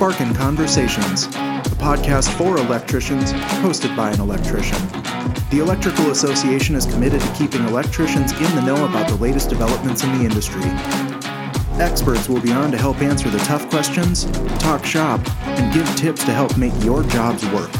Sparkin Conversations, a podcast for electricians hosted by an electrician. The Electrical Association is committed to keeping electricians in the know about the latest developments in the industry. Experts will be on to help answer the tough questions, talk shop, and give tips to help make your jobs work.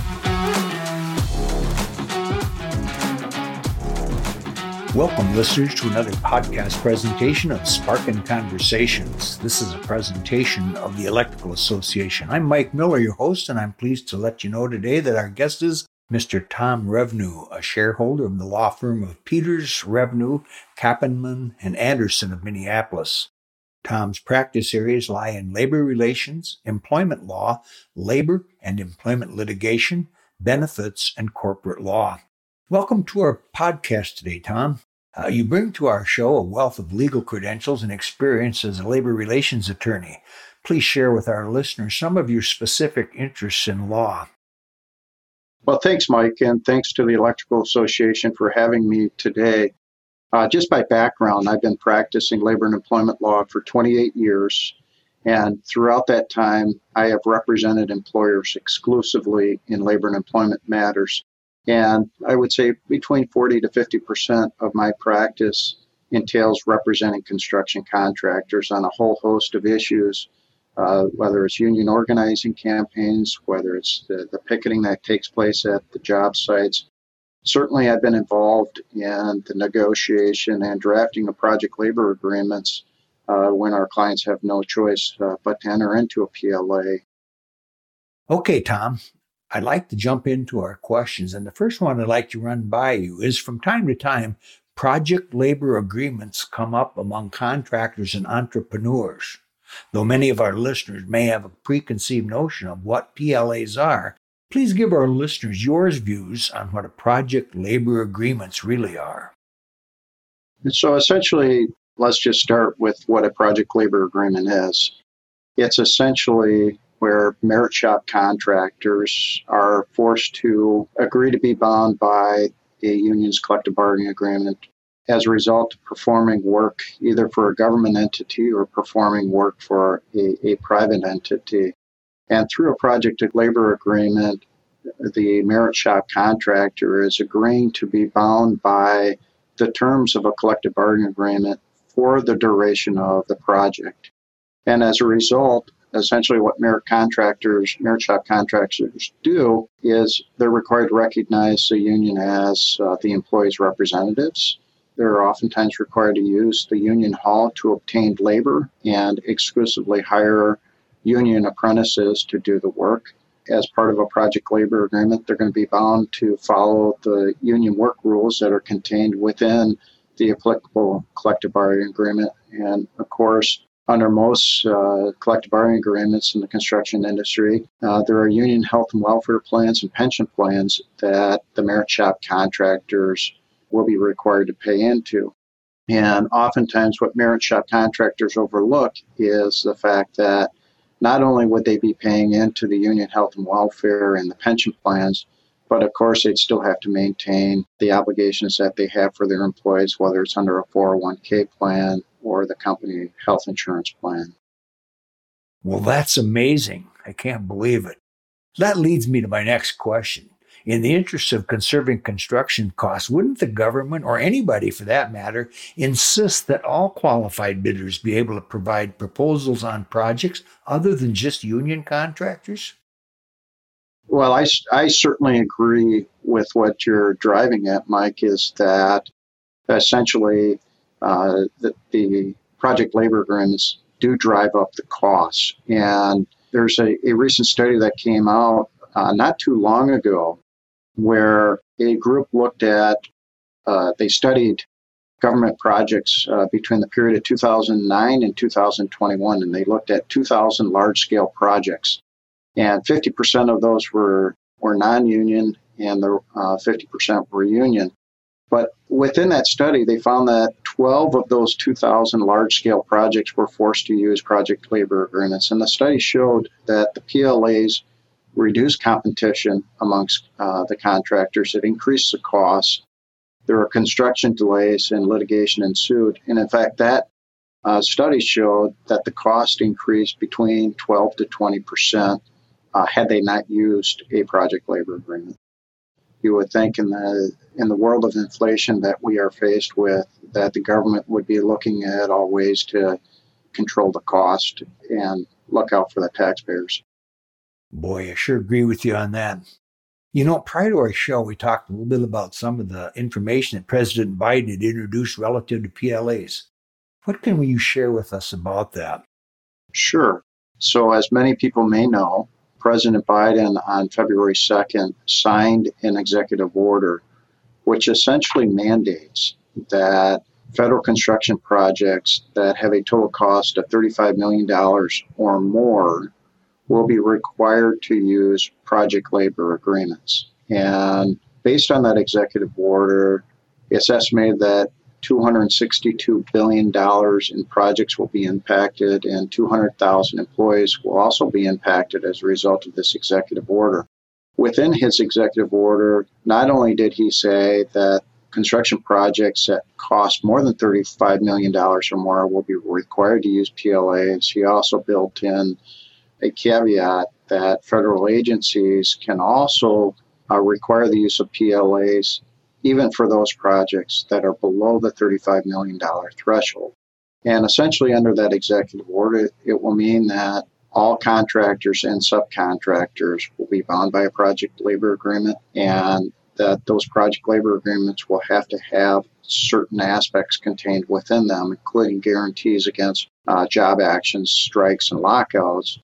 Welcome, listeners, to another podcast presentation of Sparkin Conversations. This is a presentation of the Electrical Association. I'm Mike Miller, your host, and I'm pleased to let you know today that our guest is Mr. Tom Revnew, a shareholder of the law firm of Peters, Revnew, Kappenman, and Anderson of Minneapolis. Tom's practice areas lie in labor relations, employment law, labor and employment litigation, benefits, and corporate law. Welcome to our podcast today, Tom. Uh, you bring to our show a wealth of legal credentials and experience as a labor relations attorney. Please share with our listeners some of your specific interests in law. Well, thanks, Mike, and thanks to the Electrical Association for having me today. Uh, just by background, I've been practicing labor and employment law for 28 years, and throughout that time, I have represented employers exclusively in labor and employment matters. And I would say between 40 to 50% of my practice entails representing construction contractors on a whole host of issues, uh, whether it's union organizing campaigns, whether it's the, the picketing that takes place at the job sites. Certainly, I've been involved in the negotiation and drafting of project labor agreements uh, when our clients have no choice uh, but to enter into a PLA. Okay, Tom. I'd like to jump into our questions. And the first one I'd like to run by you is from time to time, project labor agreements come up among contractors and entrepreneurs. Though many of our listeners may have a preconceived notion of what PLAs are, please give our listeners your views on what a project labor agreements really are. So essentially, let's just start with what a project labor agreement is. It's essentially where merit shop contractors are forced to agree to be bound by a union's collective bargaining agreement as a result of performing work either for a government entity or performing work for a, a private entity. And through a project labor agreement, the merit shop contractor is agreeing to be bound by the terms of a collective bargaining agreement for the duration of the project. And as a result, essentially what merit contractors, merit shop contractors do is they're required to recognize the union as uh, the employees' representatives. They're oftentimes required to use the union hall to obtain labor and exclusively hire union apprentices to do the work. As part of a project labor agreement, they're going to be bound to follow the union work rules that are contained within the applicable collective bargaining agreement. And of course, under most uh, collective bargaining agreements in the construction industry, uh, there are union health and welfare plans and pension plans that the merit shop contractors will be required to pay into. And oftentimes, what merit shop contractors overlook is the fact that not only would they be paying into the union health and welfare and the pension plans, but of course, they'd still have to maintain the obligations that they have for their employees, whether it's under a 401k plan or the company health insurance plan. Well, that's amazing. I can't believe it. That leads me to my next question. In the interest of conserving construction costs, wouldn't the government, or anybody for that matter, insist that all qualified bidders be able to provide proposals on projects other than just union contractors? Well, I, I certainly agree with what you're driving at, Mike, is that essentially uh, the, the project labor agreements do drive up the costs. And there's a, a recent study that came out uh, not too long ago where a group looked at, uh, they studied government projects uh, between the period of 2009 and 2021, and they looked at 2,000 large scale projects. And 50% of those were, were non union, and the uh, 50% were union. But within that study, they found that 12 of those 2,000 large scale projects were forced to use project labor agreements. And the study showed that the PLAs reduced competition amongst uh, the contractors, it increased the costs. There were construction delays and litigation ensued. And in fact, that uh, studies showed that the cost increased between 12 to 20 percent uh, had they not used a project labor agreement. You would think in the in the world of inflation that we are faced with, that the government would be looking at all ways to control the cost and look out for the taxpayers. Boy, I sure agree with you on that. You know, prior to our show, we talked a little bit about some of the information that President Biden had introduced relative to PLAs. What can you share with us about that? Sure. So, as many people may know, President Biden on February 2nd signed an executive order which essentially mandates that federal construction projects that have a total cost of $35 million or more will be required to use project labor agreements. And based on that executive order, it's estimated that $262 billion in projects will be impacted, and 200,000 employees will also be impacted as a result of this executive order. Within his executive order, not only did he say that construction projects that cost more than $35 million or more will be required to use PLAs, he also built in a caveat that federal agencies can also uh, require the use of PLAs even for those projects that are below the $35 million threshold. And essentially, under that executive order, it will mean that all contractors and subcontractors will be bound by a project labor agreement, and that those project labor agreements will have to have certain aspects contained within them, including guarantees against uh, job actions, strikes, and lockouts,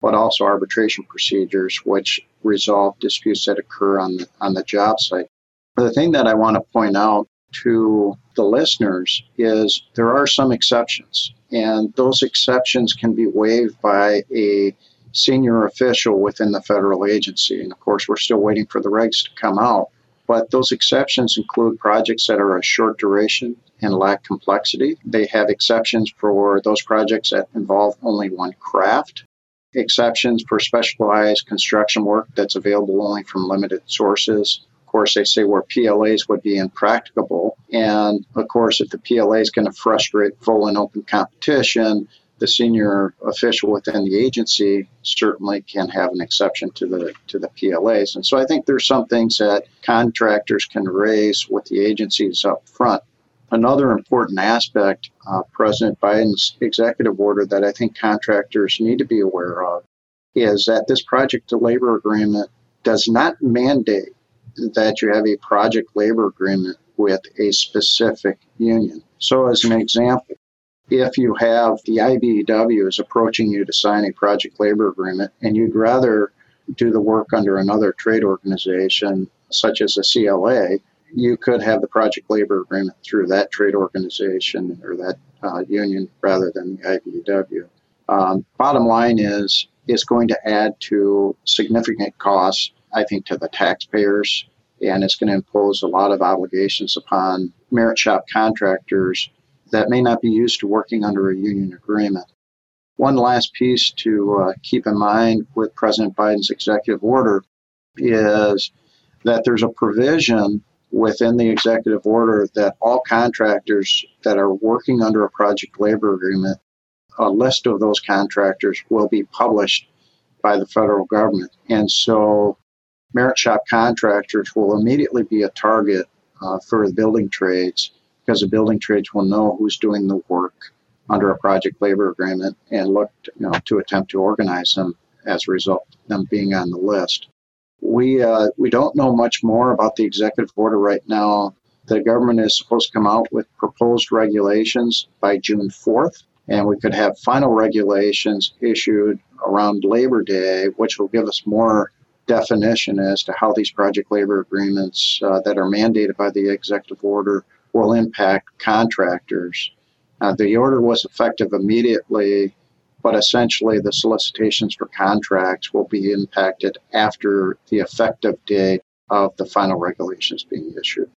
but also arbitration procedures which resolve disputes that occur on the, on the job site. The thing that I want to point out to the listeners is there are some exceptions, and those exceptions can be waived by a senior official within the federal agency. And of course, we're still waiting for the regs to come out. But those exceptions include projects that are a short duration and lack complexity. They have exceptions for those projects that involve only one craft, exceptions for specialized construction work that's available only from limited sources, course, they say where PLAs would be impracticable. And of course, if the PLA is going to frustrate full and open competition, the senior official within the agency certainly can have an exception to the to the PLAs. And so I think there's some things that contractors can raise with the agencies up front. Another important aspect, uh, President Biden's executive order that I think contractors need to be aware of is that this project to labor agreement does not mandate that you have a project labor agreement with a specific union. So, as an example, if you have the IBEW is approaching you to sign a project labor agreement and you'd rather do the work under another trade organization, such as a CLA, you could have the project labor agreement through that trade organization or that uh, union rather than the IBEW. Um, bottom line is, it's going to add to significant costs I think, to the taxpayers, and it's going to impose a lot of obligations upon merit shop contractors that may not be used to working under a union agreement. One last piece to uh, keep in mind with President Biden's executive order is that there's a provision within the executive order that all contractors that are working under a project labor agreement, a list of those contractors will be published by the federal government. And so merit shop contractors will immediately be a target uh, for the building trades because the building trades will know who's doing the work under a project labor agreement and look to, you know, to attempt to organize them as a result of them being on the list. We, uh, we don't know much more about the executive order right now. The government is supposed to come out with proposed regulations by June 4th, and we could have final regulations issued around Labor Day, which will give us more definition as to how these project labor agreements uh, that are mandated by the executive order will impact contractors. Uh, the order was effective immediately, but essentially the solicitations for contracts will be impacted after the effective date of the final regulations being issued.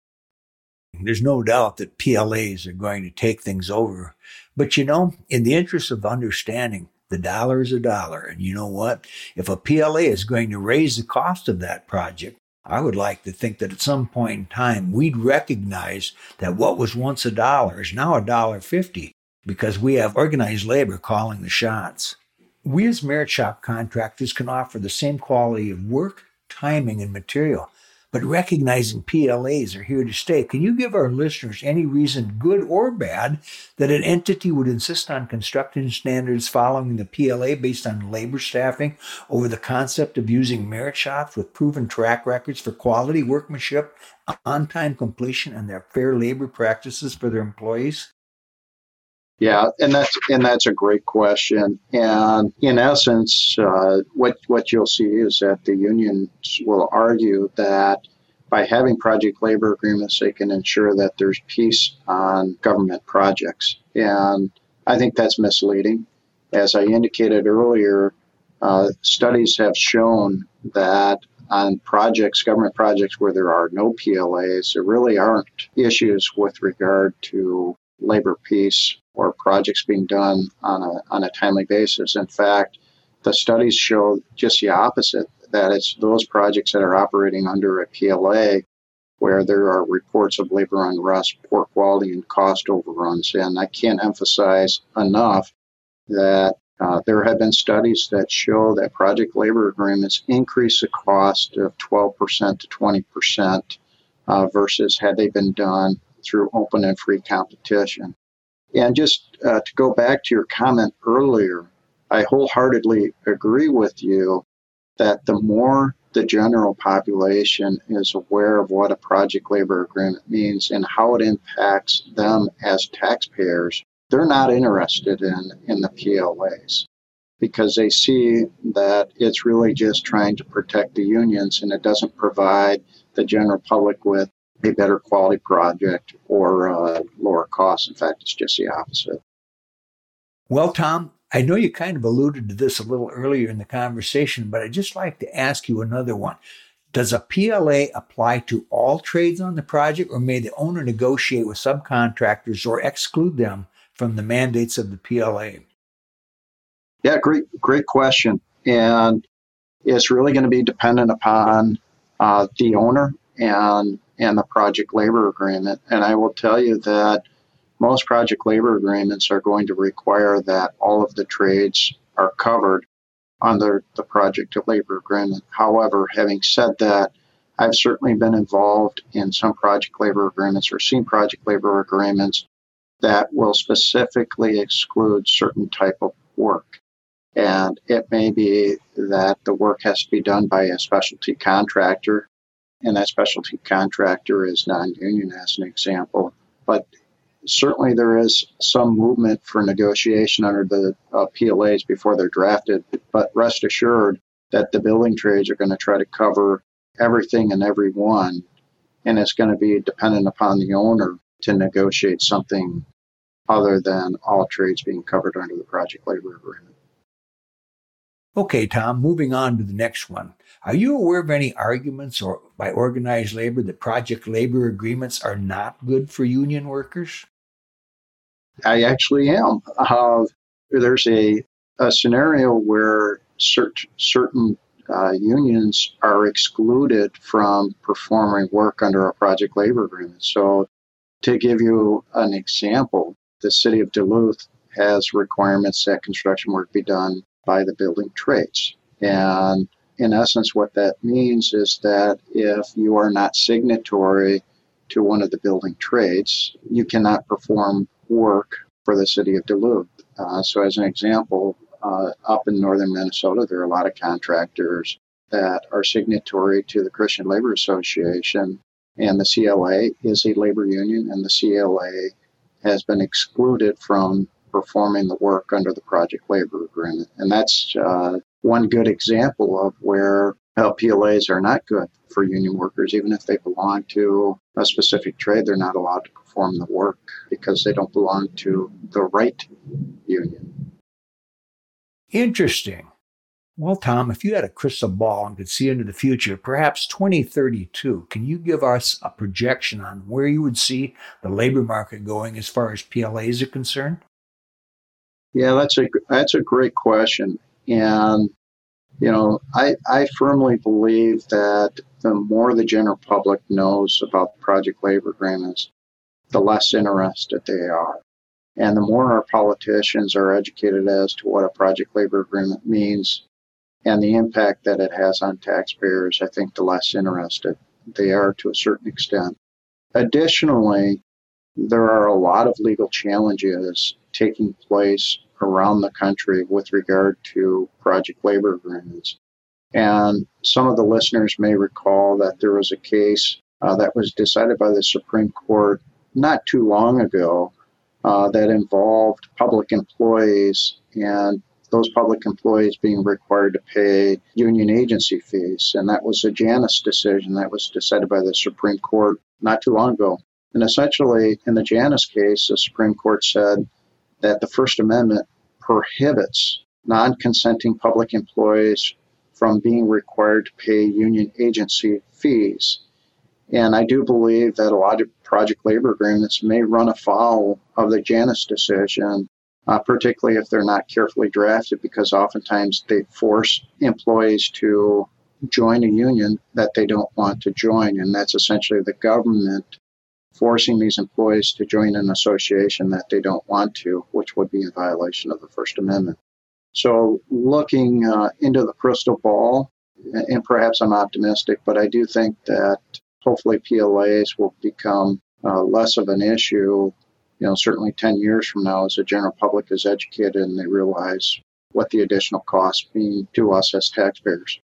There's no doubt that PLAs are going to take things over. But you know, in the interest of understanding the dollar is a dollar. And you know what? If a PLA is going to raise the cost of that project, I would like to think that at some point in time, we'd recognize that what was once a dollar is now a dollar fifty. because we have organized labor calling the shots. We as merit shop contractors can offer the same quality of work, timing, and material but recognizing PLAs are here to stay. Can you give our listeners any reason, good or bad, that an entity would insist on construction standards following the PLA based on labor staffing over the concept of using merit shops with proven track records for quality workmanship, on time completion, and their fair labor practices for their employees? Yeah, and that's and that's a great question. And in essence, uh, what what you'll see is that the unions will argue that by having project labor agreements, they can ensure that there's peace on government projects. And I think that's misleading. As I indicated earlier, uh, studies have shown that on projects, government projects where there are no PLAs, there really aren't issues with regard to labor peace or projects being done on a, on a timely basis. In fact, the studies show just the opposite that it's those projects that are operating under a PLA where there are reports of labor unrest, poor quality, and cost overruns. And I can't emphasize enough that uh, there have been studies that show that project labor agreements increase the cost of 12% to 20% uh, versus had they been done through open and free competition. And just uh, to go back to your comment earlier, I wholeheartedly agree with you that the more the general population is aware of what a project labor agreement means and how it impacts them as taxpayers, they're not interested in, in the PLAs because they see that it's really just trying to protect the unions and it doesn't provide the general public with a better quality project or uh, lower costs. In fact, it's just the opposite. Well, Tom, I know you kind of alluded to this a little earlier in the conversation, but I'd just like to ask you another one. Does a PLA apply to all trades on the project, or may the owner negotiate with subcontractors or exclude them from the mandates of the PLA? Yeah, great, great question. And it's really going to be dependent upon uh, the owner and and the project labor agreement. And I will tell you that most project labor agreements are going to require that all of the trades are covered under the project labor agreement. However, having said that, I've certainly been involved in some project labor agreements or seen project labor agreements that will specifically exclude certain type of work. And it may be that the work has to be done by a specialty contractor and that specialty contractor is non-union as an example. But certainly there is some movement for negotiation under the uh, PLAs before they're drafted. But rest assured that the building trades are going to try to cover everything and everyone, and it's going to be dependent upon the owner to negotiate something other than all trades being covered under the project labor agreement. Okay, Tom, moving on to the next one. Are you aware of any arguments or by organized labor that project labor agreements are not good for union workers? I actually am. Uh, there's a, a scenario where cert, certain uh, unions are excluded from performing work under a project labor agreement. So, to give you an example, the city of Duluth has requirements that construction work be done by the building trades. And in essence, what that means is that if you are not signatory to one of the building trades, you cannot perform work for the city of Duluth. Uh, so, as an example, uh, up in northern Minnesota, there are a lot of contractors that are signatory to the Christian Labor Association, and the CLA is a labor union, and the CLA has been excluded from performing the work under the project labor agreement. And that's uh, one good example of where LPLAs are not good for union workers. Even if they belong to a specific trade, they're not allowed to perform the work because they don't belong to the right union. Interesting. Well, Tom, if you had a crystal ball and could see into the future, perhaps 2032, can you give us a projection on where you would see the labor market going as far as PLAs are concerned? Yeah, that's a that's a great question, and you know, I I firmly believe that the more the general public knows about project labor agreements, the less interested they are. And the more our politicians are educated as to what a project labor agreement means and the impact that it has on taxpayers, I think the less interested they are to a certain extent. Additionally, there are a lot of legal challenges taking place around the country with regard to project labor agreements. And some of the listeners may recall that there was a case uh, that was decided by the Supreme Court not too long ago uh, that involved public employees and those public employees being required to pay union agency fees. And that was a Janus decision that was decided by the Supreme Court not too long ago. And essentially, in the Janus case, the Supreme Court said that the First Amendment prohibits non consenting public employees from being required to pay union agency fees. And I do believe that a lot of project labor agreements may run afoul of the Janus decision, uh, particularly if they're not carefully drafted, because oftentimes they force employees to join a union that they don't want to join. And that's essentially the government forcing these employees to join an association that they don't want to, which would be in violation of the First Amendment. So, looking uh, into the crystal ball, and perhaps I'm optimistic, but I do think that hopefully PLAs will become uh, less of an issue, you know, certainly 10 years from now as the general public is educated and they realize what the additional costs mean to us as taxpayers.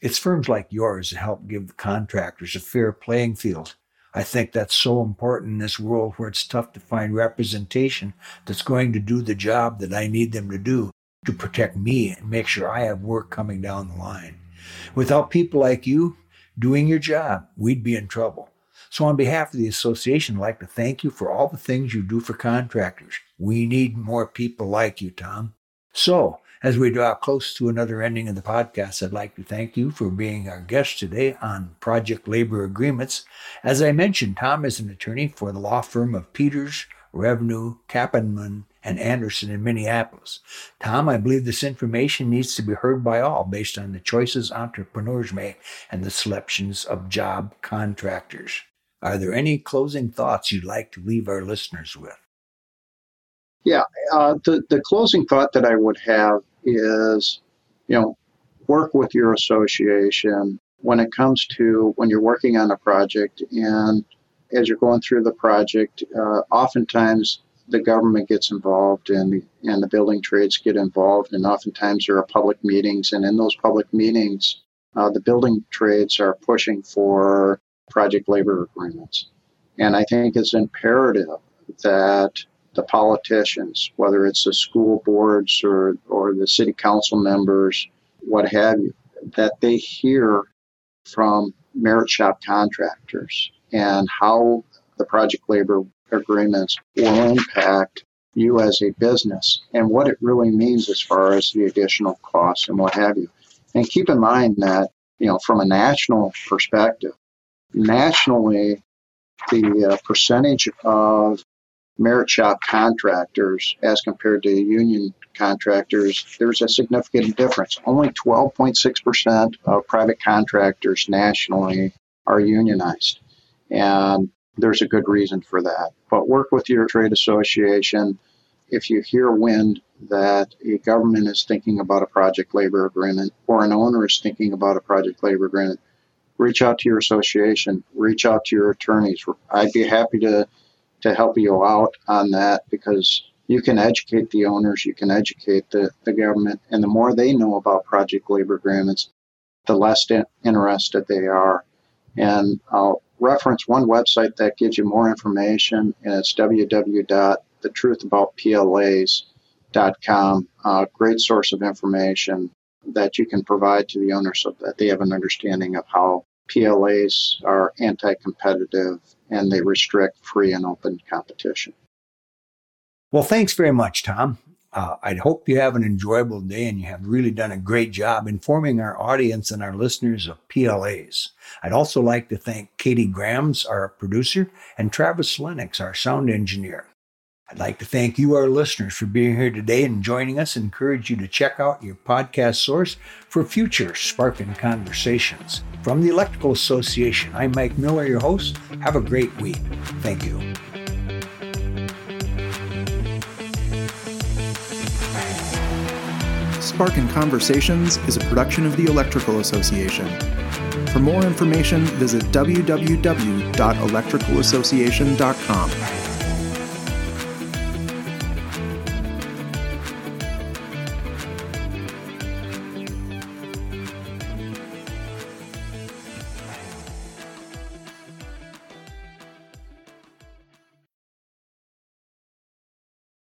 It's firms like yours that help give contractors a fair playing field I think that's so important in this world where it's tough to find representation that's going to do the job that I need them to do to protect me and make sure I have work coming down the line. Without people like you doing your job, we'd be in trouble. So, on behalf of the association, I'd like to thank you for all the things you do for contractors. We need more people like you, Tom. So, as we draw close to another ending of the podcast, I'd like to thank you for being our guest today on Project Labor Agreements. As I mentioned, Tom is an attorney for the law firm of Peters, Revnew, Kappenman, and Anderson in Minneapolis. Tom, I believe this information needs to be heard by all based on the choices entrepreneurs make and the selections of job contractors. Are there any closing thoughts you'd like to leave our listeners with? Yeah, uh, the, the closing thought that I would have is, you know, work with your association when it comes to when you're working on a project and as you're going through the project, uh, oftentimes the government gets involved and, and the building trades get involved, and oftentimes there are public meetings, and in those public meetings, uh, the building trades are pushing for project labor agreements. And I think it's imperative that the politicians, whether it's the school boards or, or the city council members, what have you, that they hear from merit shop contractors and how the project labor agreements will impact you as a business and what it really means as far as the additional costs and what have you. And keep in mind that, you know, from a national perspective, nationally, the uh, percentage of merit shop contractors as compared to union contractors, there's a significant difference. Only 12.6% of private contractors nationally are unionized. And there's a good reason for that. But work with your trade association. If you hear wind that a government is thinking about a project labor agreement or an owner is thinking about a project labor agreement, reach out to your association, reach out to your attorneys. I'd be happy to to help you out on that because you can educate the owners, you can educate the, the government, and the more they know about project labor agreements, the less interested they are. And I'll reference one website that gives you more information, and it's www.thetruthaboutplas.com. A great source of information that you can provide to the owners so that they have an understanding of how PLAs are anti competitive and they restrict free and open competition. Well, thanks very much, Tom. Uh, I hope you have an enjoyable day and you have really done a great job informing our audience and our listeners of PLAs. I'd also like to thank Katie Grams, our producer, and Travis Lennox, our sound engineer. I'd like to thank you, our listeners, for being here today and joining us. Encourage you to check out your podcast source for future Sparking Conversations. From the Electrical Association, I'm Mike Miller, your host. Have a great week. Thank you. Spark and Conversations is a production of the Electrical Association. For more information, visit www.electricalassociation.com.